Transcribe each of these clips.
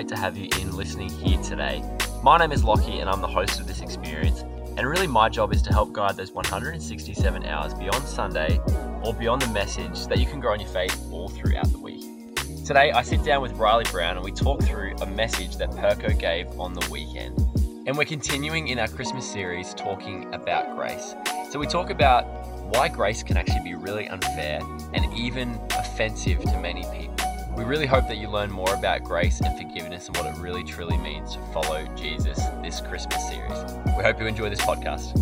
great to have you in listening here today. My name is Lockie, and I'm the host of this experience. And really, my job is to help guide those 167 hours beyond Sunday or beyond the message that you can grow in your faith all throughout the week. Today, I sit down with Riley Brown and we talk through a message that Perko gave on the weekend. And we're continuing in our Christmas series talking about grace. So, we talk about why grace can actually be really unfair and even offensive to many people. We really hope that you learn more about grace and forgiveness and what it really truly means to follow Jesus this Christmas series. We hope you enjoy this podcast.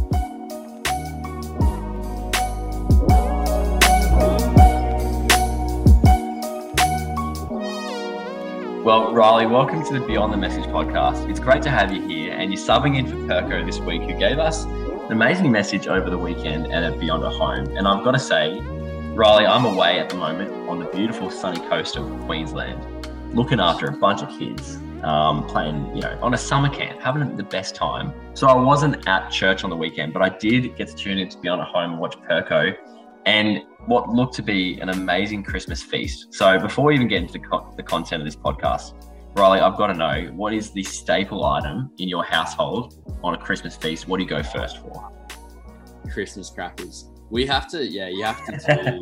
Well, Riley, welcome to the Beyond the Message podcast. It's great to have you here, and you're subbing in for Perko this week, who gave us an amazing message over the weekend at Beyond at Home. And I've got to say, Riley, I'm away at the moment on the beautiful sunny coast of Queensland, looking after a bunch of kids, um, playing, you know, on a summer camp, having the best time. So I wasn't at church on the weekend, but I did get to tune in to Beyond at Home and watch Perko and what looked to be an amazing Christmas feast. So before we even get into the, co- the content of this podcast, Riley, I've got to know what is the staple item in your household on a Christmas feast? What do you go first for? Christmas crackers. We have to, yeah, you have to do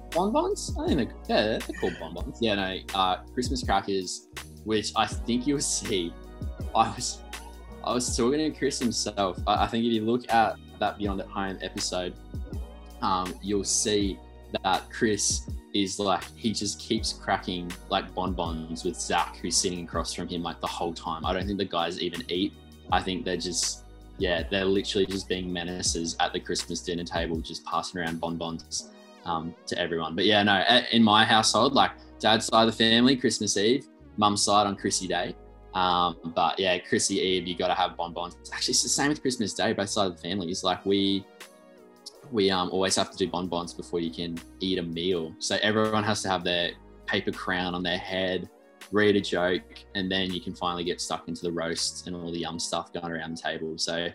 bonbons. I think they're, yeah, they're called bonbons. Yeah, no, uh, Christmas crackers, which I think you'll see. I was, I was talking to Chris himself. I, I think if you look at that Beyond at Home episode, um, you'll see that Chris is like he just keeps cracking like bonbons with Zach, who's sitting across from him like the whole time. I don't think the guys even eat. I think they're just yeah, they're literally just being menaces at the Christmas dinner table, just passing around bonbons um, to everyone. But yeah, no, in my household, like dad's side of the family, Christmas Eve, mum's side on Chrissy Day. Um, but yeah, Chrissy Eve, you got to have bonbons. Actually, it's the same with Christmas Day, both sides of the family. It's like we we um, always have to do bonbons before you can eat a meal. So everyone has to have their paper crown on their head, read a joke, and then you can finally get stuck into the roast and all the yum stuff going around the table. So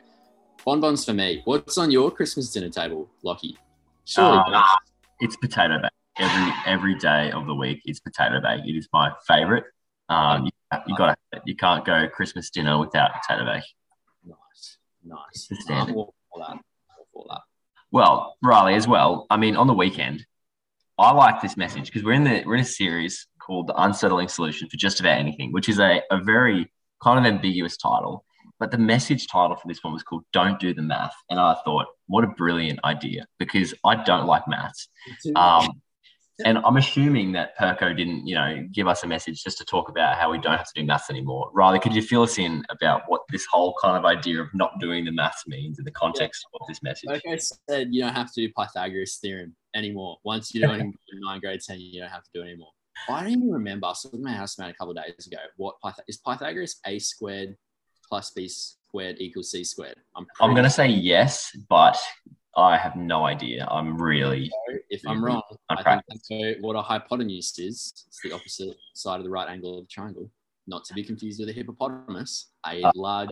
bonbons for me. What's on your Christmas dinner table, Lockie? Surely uh, it's potato bake. Every every day of the week, it's potato bake. It is my favorite. Um, you, you got you can't go Christmas dinner without potato bake. Nice, nice. It's standard. all for that. All that. Well, Riley, as well. I mean, on the weekend, I like this message because we're in the we're in a series called "The Unsettling Solution for Just About Anything," which is a, a very kind of ambiguous title. But the message title for this one was called "Don't Do the Math," and I thought, what a brilliant idea because I don't like maths. Um, and I'm assuming that Perko didn't, you know, give us a message just to talk about how we don't have to do maths anymore. Riley, could you fill us in about what this whole kind of idea of not doing the maths means in the context yeah. of this message? Like said, you don't have to do Pythagoras theorem anymore. Once you're doing nine grade ten, you don't have to do it anymore. I don't even remember. I was talking to my housemate a couple of days ago. What Pythag- is Pythagoras? A squared plus b squared equals c squared. I'm, I'm going to say yes, but I have no idea. I'm really. if I'm wrong, I think so what a hypotenuse is. It's the opposite side of the right angle of the triangle. Not to be confused with a hippopotamus, a uh, large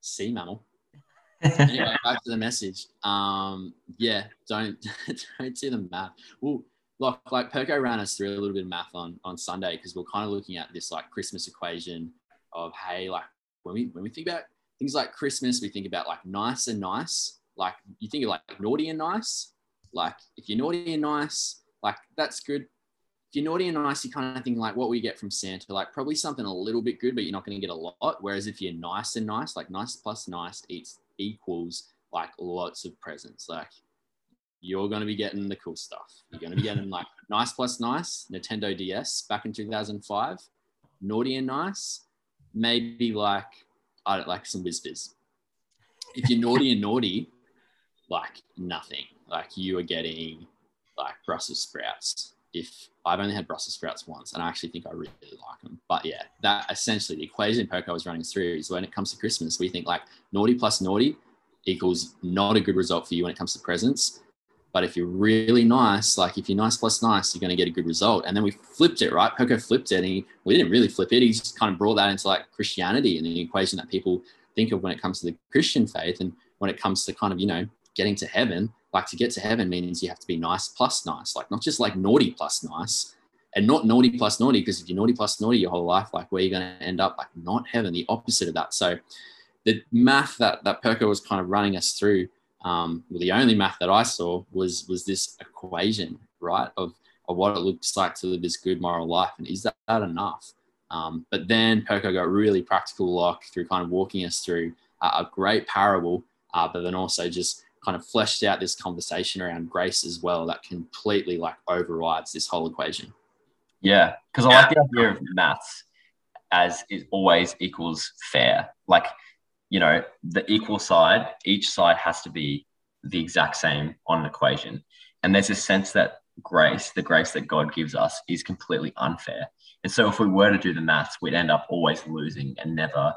sea mammal. anyway, back to the message. Um, yeah, don't don't do the math. Well, like like Perko ran us through a little bit of math on on Sunday because we're kind of looking at this like Christmas equation of hey, like when we when we think about things like Christmas, we think about like nice and nice like you think of like naughty and nice. Like if you're naughty and nice, like that's good. If you're naughty and nice, you kind of think like what we get from Santa, like probably something a little bit good, but you're not going to get a lot. Whereas if you're nice and nice, like nice plus nice eats equals like lots of presents. Like you're going to be getting the cool stuff. You're going to be getting like nice plus nice, Nintendo DS back in 2005, naughty and nice, maybe like I don't like some whispers. If you're naughty and naughty, like nothing. Like you are getting like Brussels sprouts. If I've only had Brussels sprouts once, and I actually think I really like them. But yeah, that essentially the equation Perko was running through is when it comes to Christmas, we think like naughty plus naughty equals not a good result for you when it comes to presents. But if you're really nice, like if you're nice plus nice, you're going to get a good result. And then we flipped it, right? Perko flipped it. And he, we didn't really flip it. He just kind of brought that into like Christianity and the equation that people think of when it comes to the Christian faith. And when it comes to kind of, you know, getting to heaven, like to get to heaven means you have to be nice plus nice, like not just like naughty plus nice. and not naughty plus naughty because if you're naughty plus naughty your whole life, like where you're going to end up, like not heaven, the opposite of that. So the math that that Perko was kind of running us through, um, well, the only math that I saw was was this equation, right, of of what it looks like to live this good moral life, and is that, that enough? Um, but then Perko got really practical, like through kind of walking us through a, a great parable, uh, but then also just kind of fleshed out this conversation around grace as well that completely like overrides this whole equation. Yeah, because I like the idea of maths as it always equals fair. Like, you know, the equal side, each side has to be the exact same on an equation. And there's a sense that grace, the grace that God gives us, is completely unfair. And so if we were to do the maths, we'd end up always losing and never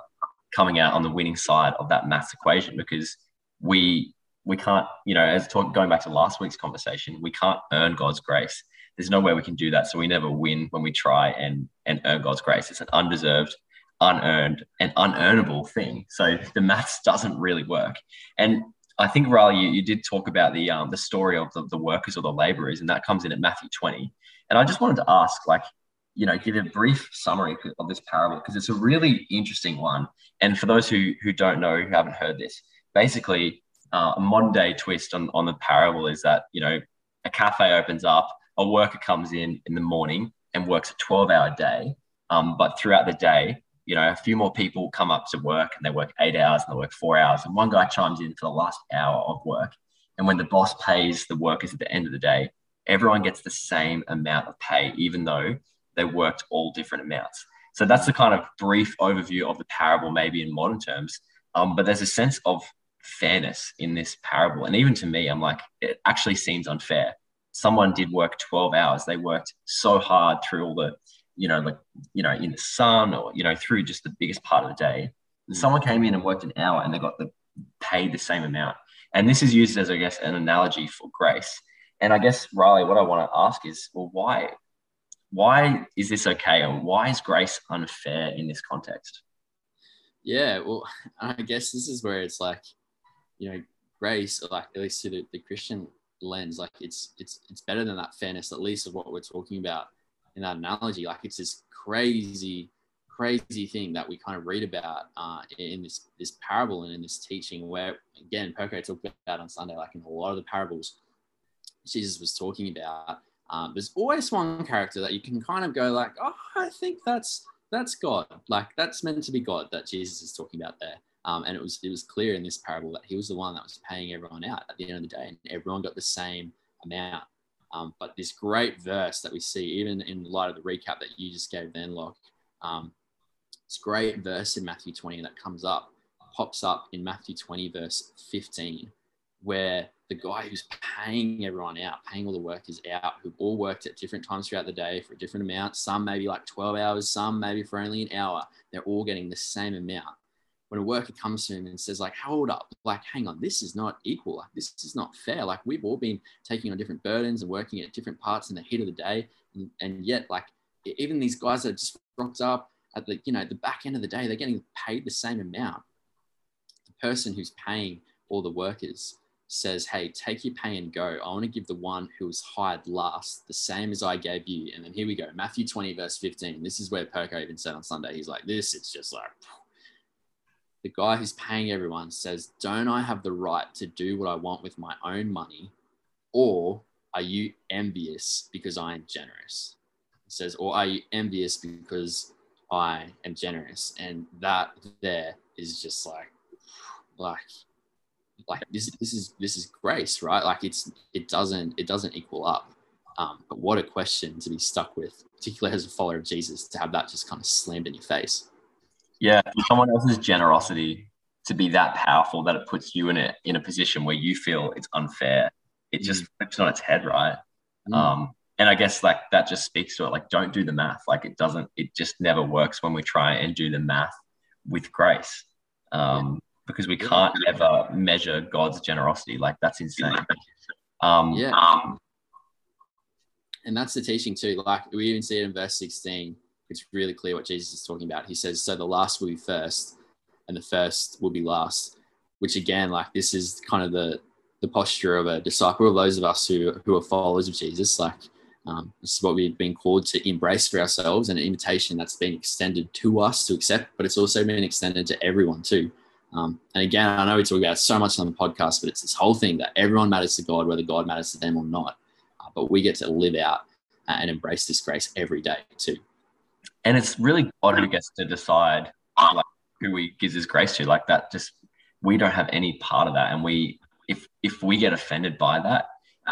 coming out on the winning side of that maths equation because we we can't, you know, as talk, going back to last week's conversation, we can't earn God's grace there's no way we can do that. So we never win when we try and and earn God's grace. It's an undeserved, unearned, and unearnable thing. So the maths doesn't really work. And I think Riley, you, you did talk about the um, the story of the, the workers or the laborers, and that comes in at Matthew 20. And I just wanted to ask, like, you know, give a brief summary of this parable because it's a really interesting one. And for those who who don't know, who haven't heard this, basically, uh, a modern day twist on on the parable is that you know a cafe opens up a worker comes in in the morning and works a 12 hour day. Um, but throughout the day, you know, a few more people come up to work and they work eight hours and they work four hours. And one guy chimes in for the last hour of work. And when the boss pays the workers at the end of the day, everyone gets the same amount of pay, even though they worked all different amounts. So that's the kind of brief overview of the parable, maybe in modern terms. Um, but there's a sense of fairness in this parable. And even to me, I'm like, it actually seems unfair someone did work 12 hours. They worked so hard through all the, you know, like, you know, in the sun or, you know, through just the biggest part of the day. And someone came in and worked an hour and they got the paid the same amount. And this is used as, I guess, an analogy for grace. And I guess, Riley, what I want to ask is, well, why? Why is this okay? And why is grace unfair in this context? Yeah, well, I guess this is where it's like, you know, grace, like at least to the, the Christian lens like it's it's it's better than that fairness at least of what we're talking about in that analogy like it's this crazy crazy thing that we kind of read about uh, in this this parable and in this teaching where again Perko talked about on Sunday like in a lot of the parables Jesus was talking about um, there's always one character that you can kind of go like oh I think that's that's God like that's meant to be God that Jesus is talking about there um, and it was it was clear in this parable that he was the one that was paying everyone out at the end of the day, and everyone got the same amount. Um, but this great verse that we see, even in light of the recap that you just gave, then Locke, um, this great verse in Matthew 20 that comes up, pops up in Matthew 20, verse 15, where the guy who's paying everyone out, paying all the workers out, who all worked at different times throughout the day for a different amount, some maybe like 12 hours, some maybe for only an hour, they're all getting the same amount when a worker comes to him and says like hold up like hang on this is not equal like this is not fair like we've all been taking on different burdens and working at different parts in the heat of the day and, and yet like even these guys that just rocked up at the you know the back end of the day they're getting paid the same amount. The person who's paying all the workers says hey take your pay and go. I want to give the one who was hired last the same as i gave you and then here we go matthew 20 verse 15 this is where perko even said on sunday he's like this it's just like the guy who's paying everyone says, Don't I have the right to do what I want with my own money? Or are you envious because I am generous? He says, Or are you envious because I am generous? And that there is just like, like, like this, this is this is grace, right? Like it's it doesn't it doesn't equal up. Um, but what a question to be stuck with, particularly as a follower of Jesus, to have that just kind of slammed in your face. Yeah, someone else's generosity to be that powerful that it puts you in a in a position where you feel it's unfair. It just mm. flips on its head, right? Mm. Um, and I guess like that just speaks to it. Like, don't do the math. Like, it doesn't. It just never works when we try and do the math with grace, um, because we can't ever measure God's generosity. Like, that's insane. Um, yeah. Um, and that's the teaching too. Like we even see it in verse sixteen it's really clear what Jesus is talking about. He says, So the last will be first, and the first will be last, which again, like this is kind of the the posture of a disciple of those of us who who are followers of Jesus. Like Um, this is what we've been called to embrace for ourselves, and an invitation that's been extended to us to accept, but it's also been extended to everyone too. Um, and again, I know we talk about so much on the podcast, but it's this whole thing that everyone matters to God, whether God matters to them or not. Uh, but we get to live out and embrace this grace every day too. And it's really God who gets to decide like, who He gives His grace to. Like that, just we don't have any part of that, and we if if we get offended by that,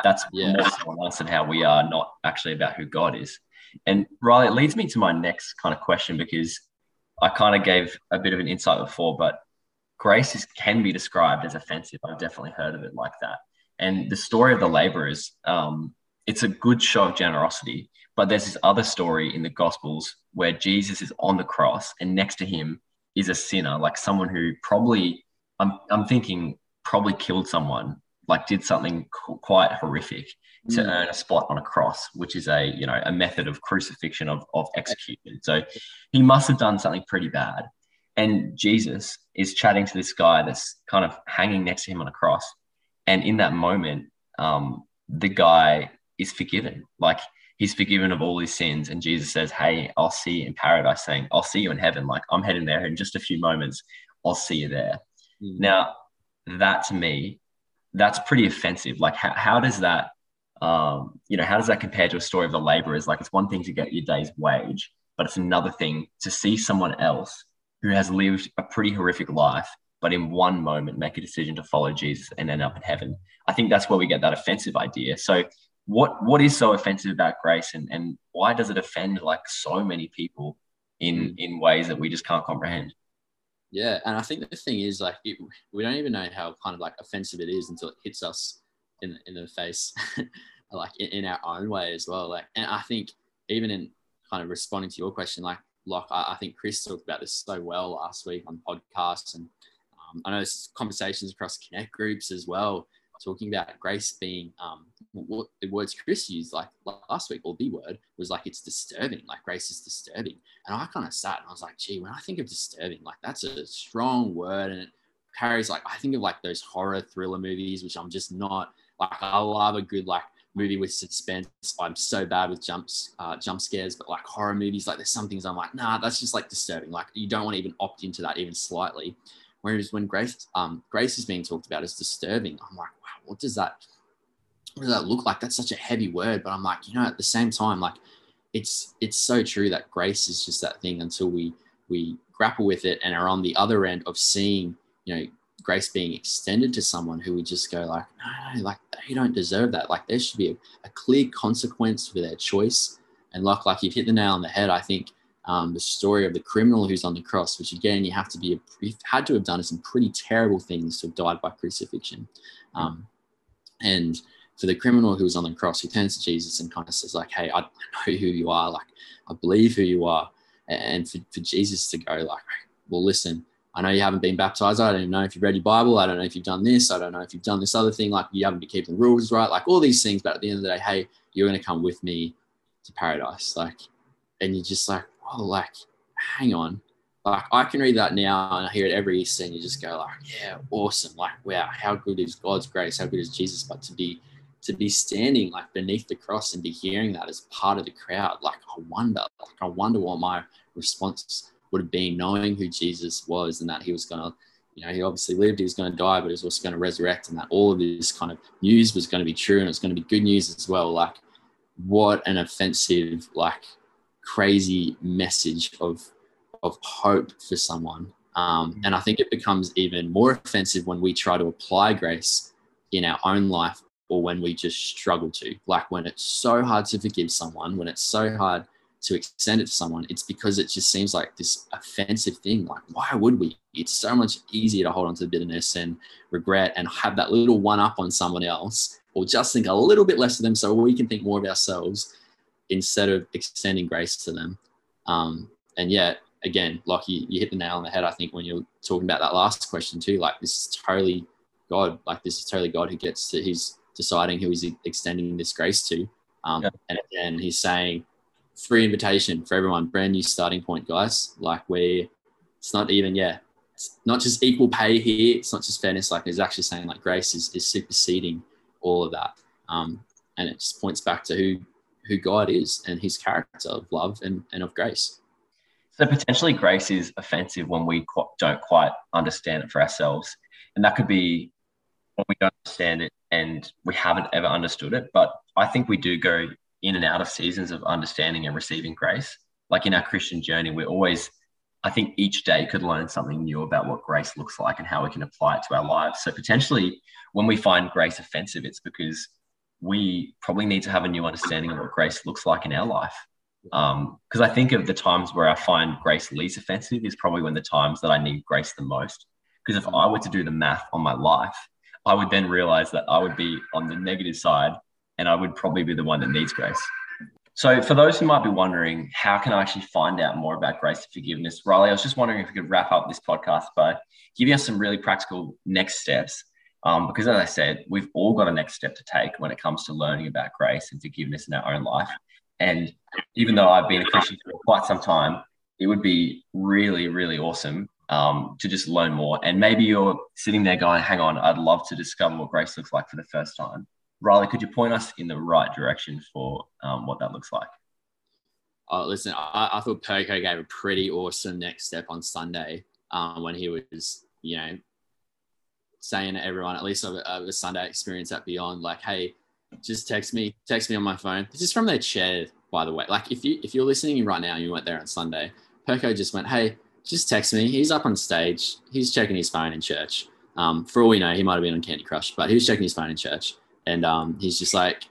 that's yeah. more someone else and how we are, not actually about who God is. And Riley, it leads me to my next kind of question because I kind of gave a bit of an insight before, but grace is, can be described as offensive. I've definitely heard of it like that. And the story of the laborers, um, it's a good show of generosity. But there's this other story in the Gospels where Jesus is on the cross and next to him is a sinner, like someone who probably, I'm, I'm thinking, probably killed someone, like did something quite horrific mm. to earn a spot on a cross, which is a, you know, a method of crucifixion, of, of execution. So he must have done something pretty bad. And Jesus is chatting to this guy that's kind of hanging next to him on a cross. And in that moment, um, the guy is forgiven. Like he's forgiven of all his sins. And Jesus says, Hey, I'll see you in paradise, saying, I'll see you in heaven. Like I'm heading there in just a few moments. I'll see you there. Mm. Now, that to me, that's pretty offensive. Like, how, how does that, um, you know, how does that compare to a story of the laborers? Like, it's one thing to get your day's wage, but it's another thing to see someone else who has lived a pretty horrific life, but in one moment make a decision to follow Jesus and end up in heaven. I think that's where we get that offensive idea. So, what what is so offensive about grace, and and why does it offend like so many people in mm. in ways that we just can't comprehend? Yeah, and I think the thing is like it, we don't even know how kind of like offensive it is until it hits us in in the face, like in, in, our own way as well. Like, and I think even in kind of responding to your question, like like I, I think Chris talked about this so well last week on podcasts, and um, I know there's conversations across connect groups as well, talking about grace being um, what the words Chris used like last week, or the word was like it's disturbing, like grace is disturbing, and I kind of sat and I was like, gee, when I think of disturbing, like that's a strong word, and it carries like I think of like those horror thriller movies, which I'm just not like. I love a good like movie with suspense. I'm so bad with jumps, uh, jump scares, but like horror movies, like there's some things I'm like, nah, that's just like disturbing. Like you don't want to even opt into that even slightly. Whereas when Grace, um, Grace is being talked about as disturbing, I'm like, wow, what does that, what does that look like? That's such a heavy word, but I'm like, you know, at the same time, like it's it's so true that grace is just that thing until we we grapple with it and are on the other end of seeing, you know, grace being extended to someone who would just go like, no, no, like they don't deserve that. Like there should be a, a clear consequence for their choice. And like, like you've hit the nail on the head. I think um, the story of the criminal who's on the cross, which again, you have to be, you've had to have done some pretty terrible things to have died by crucifixion. Um, and for the criminal who was on the cross, who turns to Jesus and kind of says like, hey, I know who you are. Like, I believe who you are. And for, for Jesus to go like, well, listen, I know you haven't been baptized. I don't even know if you've read your Bible. I don't know if you've done this. I don't know if you've done this other thing. Like you haven't been keeping the rules right. Like all these things. But at the end of the day, hey, you're going to come with me to paradise. Like, and you're just like, oh, like, hang on. Like I can read that now and I hear it every Easter and you just go like, yeah, awesome. Like, wow, how good is God's grace? How good is Jesus? But to be to be standing like beneath the cross and be hearing that as part of the crowd, like I wonder, like I wonder what my response would have been knowing who Jesus was and that he was to, you know, he obviously lived, he was going to die, but he was also going to resurrect and that all of this kind of news was going to be true and it was going to be good news as well. Like, what an offensive, like, crazy message of of hope for someone. Um, and I think it becomes even more offensive when we try to apply grace in our own life or when we just struggle to. Like when it's so hard to forgive someone, when it's so hard to extend it to someone, it's because it just seems like this offensive thing. Like, why would we? It's so much easier to hold on to bitterness and regret and have that little one up on someone else, or just think a little bit less of them so we can think more of ourselves instead of extending grace to them. Um, and yet, again, like you, you hit the nail on the head, I think, when you're talking about that last question too. Like, this is totally God. Like, this is totally God who gets to, he's deciding who he's extending this grace to. Um, yeah. And again, he's saying, free invitation for everyone, brand new starting point, guys. Like we, it's not even yeah, it's not just equal pay here. It's not just fairness. Like he's actually saying like grace is, is superseding all of that. Um, and it just points back to who who God is and his character of love and, and of grace. So potentially grace is offensive when we qu- don't quite understand it for ourselves. And that could be when we don't understand it and we haven't ever understood it. But I think we do go in and out of seasons of understanding and receiving grace. Like in our Christian journey, we're always, I think each day could learn something new about what grace looks like and how we can apply it to our lives. So potentially when we find grace offensive, it's because we probably need to have a new understanding of what grace looks like in our life. Because um, I think of the times where I find grace least offensive is probably when the times that I need grace the most. Because if I were to do the math on my life, I would then realize that I would be on the negative side and I would probably be the one that needs grace. So, for those who might be wondering, how can I actually find out more about grace and forgiveness? Riley, I was just wondering if we could wrap up this podcast by giving us some really practical next steps um, because, as I said, we've all got a next step to take when it comes to learning about grace and forgiveness in our own life. And even though I've been a Christian for quite some time, it would be really, really awesome um, to just learn more. And maybe you're sitting there going, hang on, I'd love to discover what grace looks like for the first time. Riley, could you point us in the right direction for um, what that looks like? Oh, listen, I, I, thought Perko gave a pretty awesome next step on Sunday um, when he was, you know, saying to everyone, at least a, a Sunday experience at Beyond, like, hey, just text me, text me on my phone. This is from their chair, by the way. Like, if you if you're listening right now, and you went there on Sunday. Perko just went, hey, just text me. He's up on stage. He's checking his phone in church. Um, for all we know, he might have been on Candy Crush, but he was checking his phone in church, and um, he's just like,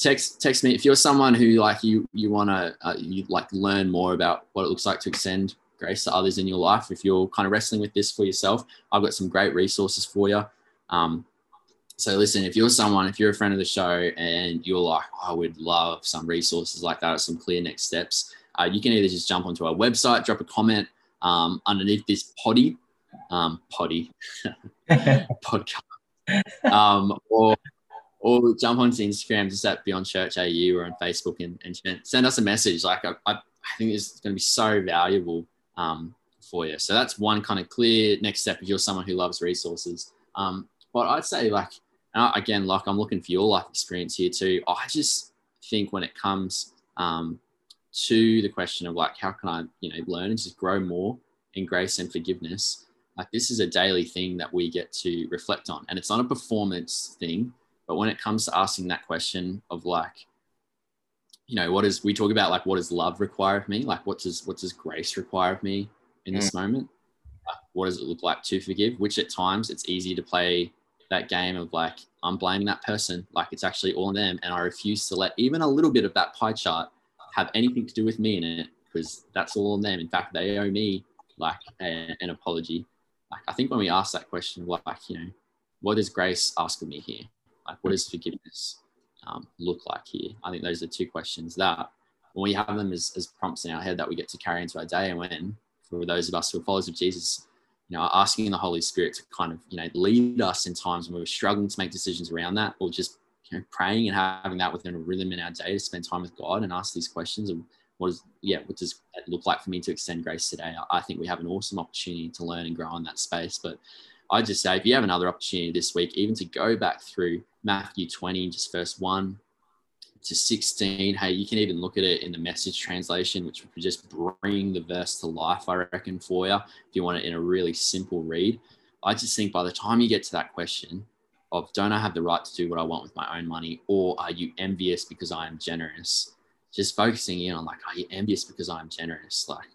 text text me if you're someone who like you you want to uh, you like learn more about what it looks like to extend grace to others in your life. If you're kind of wrestling with this for yourself, I've got some great resources for you. Um, so listen, if you're someone, if you're a friend of the show and you're like, oh, I would love some resources like that some clear next steps, uh, you can either just jump onto our website, drop a comment um, underneath this poddy, um, poddy podcast, um, or or jump onto Instagram just at Beyond Church AU or on Facebook and, and send us a message. Like I, I, I think it's going to be so valuable um, for you. So that's one kind of clear next step if you're someone who loves resources. Um, but I'd say like again, like I'm looking for your life experience here too. I just think when it comes um, to the question of like how can I you know learn and just grow more in grace and forgiveness, like this is a daily thing that we get to reflect on, and it's not a performance thing. But when it comes to asking that question of like you know, what is we talk about like what does love require of me? Like what does what does grace require of me in this mm. moment? Like, what does it look like to forgive? Which at times it's easy to play that game of like I'm blaming that person, like it's actually all on them, and I refuse to let even a little bit of that pie chart have anything to do with me in it because that's all on them. In fact, they owe me like a, an apology. Like I think when we ask that question, like you know, what does grace ask of me here? Like what is forgiveness? Um, look like here? I think those are two questions that when we have them as, as prompts in our head that we get to carry into our day and when for those of us who are followers of Jesus, you know, asking the Holy Spirit to kind of, you know, lead us in times when we're struggling to make decisions around that or just, you know, praying and having that within a rhythm in our day to spend time with God and ask these questions of what is, yeah, what does it look like for me to extend grace today? I think we have an awesome opportunity to learn and grow in that space. But I just say if you have another opportunity this week, even to go back through Matthew 20, just verse 1 to 16. Hey, you can even look at it in the message translation, which would just bring the verse to life, I reckon, for you, if you want it in a really simple read. I just think by the time you get to that question of don't I have the right to do what I want with my own money, or are you envious because I am generous? Just focusing in on like, are you envious because I'm generous? Like,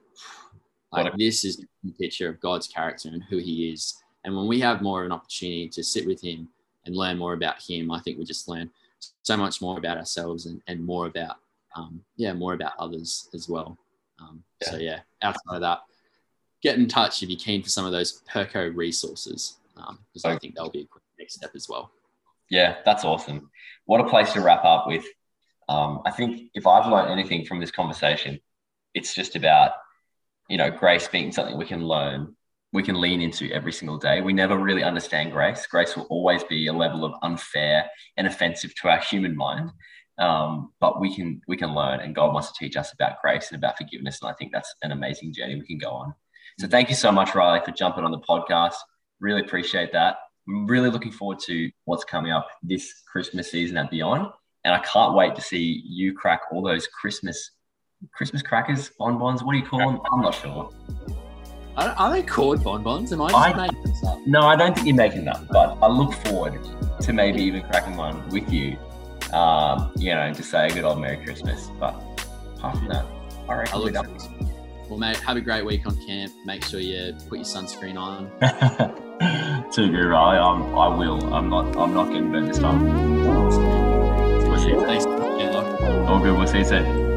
like this is a picture of God's character and who He is. And when we have more of an opportunity to sit with Him and learn more about him, I think we just learn so much more about ourselves and, and more about, um, yeah, more about others as well. Um, yeah. So yeah, outside of that, get in touch if you're keen for some of those Perko resources, because um, I think that'll be a quick next step as well. Yeah, that's awesome. What a place to wrap up with. Um, I think if I've learned anything from this conversation, it's just about, you know, grace being something we can learn we can lean into every single day. We never really understand grace. Grace will always be a level of unfair and offensive to our human mind. Um, but we can we can learn, and God wants to teach us about grace and about forgiveness. And I think that's an amazing journey we can go on. So thank you so much, Riley, for jumping on the podcast. Really appreciate that. I'm really looking forward to what's coming up this Christmas season and beyond. and I can't wait to see you crack all those Christmas Christmas crackers, bonbons. What do you call them? I'm not sure. Are, they called bonbons? Am I just I, making this up? No, I don't think you're making that. But I look forward to maybe even cracking one with you. Um, you know, to say a good old Merry Christmas. But apart from that, I reckon we're done. Well, mate, have a great week on camp. Make sure you put your sunscreen on. Too good, Riley. I'm, I will. I'm not. I'm not getting burnt this time. We'll see. Thanks. All good. We'll see you soon.